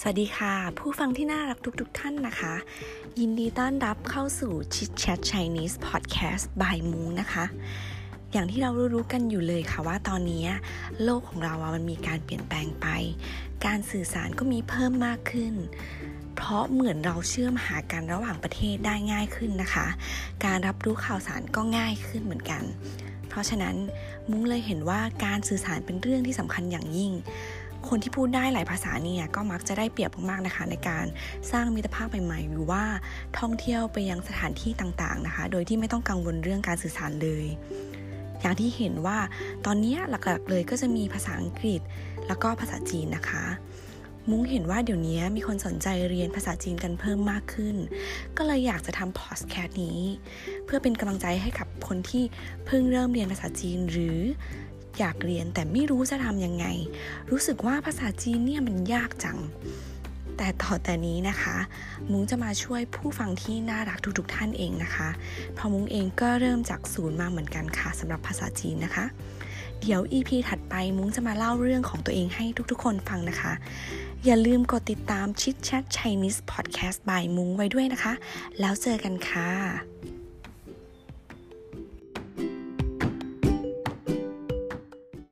สวัสดีค่ะ ผู้ฟังที่น่ารักทุกๆทท่านนะคะ ยินดีต้อนรับเข้าสู่ Chit Chat Chinese Podcast by m o o นะคะ อย่างที่เรารู้ๆกันอยู่เลยค่ะว่าตอนนี้โลกของเราอะมันมีการเปลี่ยนแปลงไป การสื่อสารก็มีเพิ่มมากขึ้น เพราะเหมือนเราเชื่อมหากันระหว่างประเทศได้ง่ายขึ้นนะคะ การรับรู้ข่าวสารก็ง่ายขึ้นเหมือนกัน เพราะฉะนั้นมุ้งเลยเห็นว่าการสื่อสารเป็นเรื่องที่สำคัญอย่างยิ่ง คนที่พูดได้หลายภาษาเนี่ยก็มักจะได้เปรียบมากๆนะคะ ในการสร้างมิตรภาพใหม่ๆ หรือว่าท่องเที่ยวไปยังสถานที่ต่างๆนะคะ โดยที่ไม่ต้องกังวลเรื่องการสื่อสารเลย อย่างที่เห็นว่าตอนนี้หลักๆเลยก็จะมีภาษาอังกฤษ แล้วก็ภาษาจีนนะคะมุ้งเห็นว่าเดี๋ยวนี้มีคนสนใจเรียนภาษาจีนกันเพิ่มมากขึ้น ก็เลยอยากจะทำพอดแคสต์นี้ เพื่อเป็นกำลังใจให้กับคนที่เพิ่งเริ่มเรียนภาษาจีนหรือ อยากเรียนแต่ไม่รู้จะทำยังไง รู้สึกว่าภาษาจีนเนี่ยมันยากจัง แต่ต่อแต่นี้นะคะ มุ้งจะมาช่วยผู้ฟังที่น่ารักทุกๆท่านเองนะคะเพราะมุ้งเองก็เริ่มจากศูนย์มาเหมือนกันค่ะสำหรับภาษาจีนนะคะ เดี๋ยว EP ถัดไปมุ้งจะมาเล่าเรื่องของตัวเองให้ทุกๆ คนฟังนะคะอย่าลืมกดติดตามชิดแชท Chinese Podcast by มุ้งไว้ด้วยนะคะ แล้วเจอกันค่ะ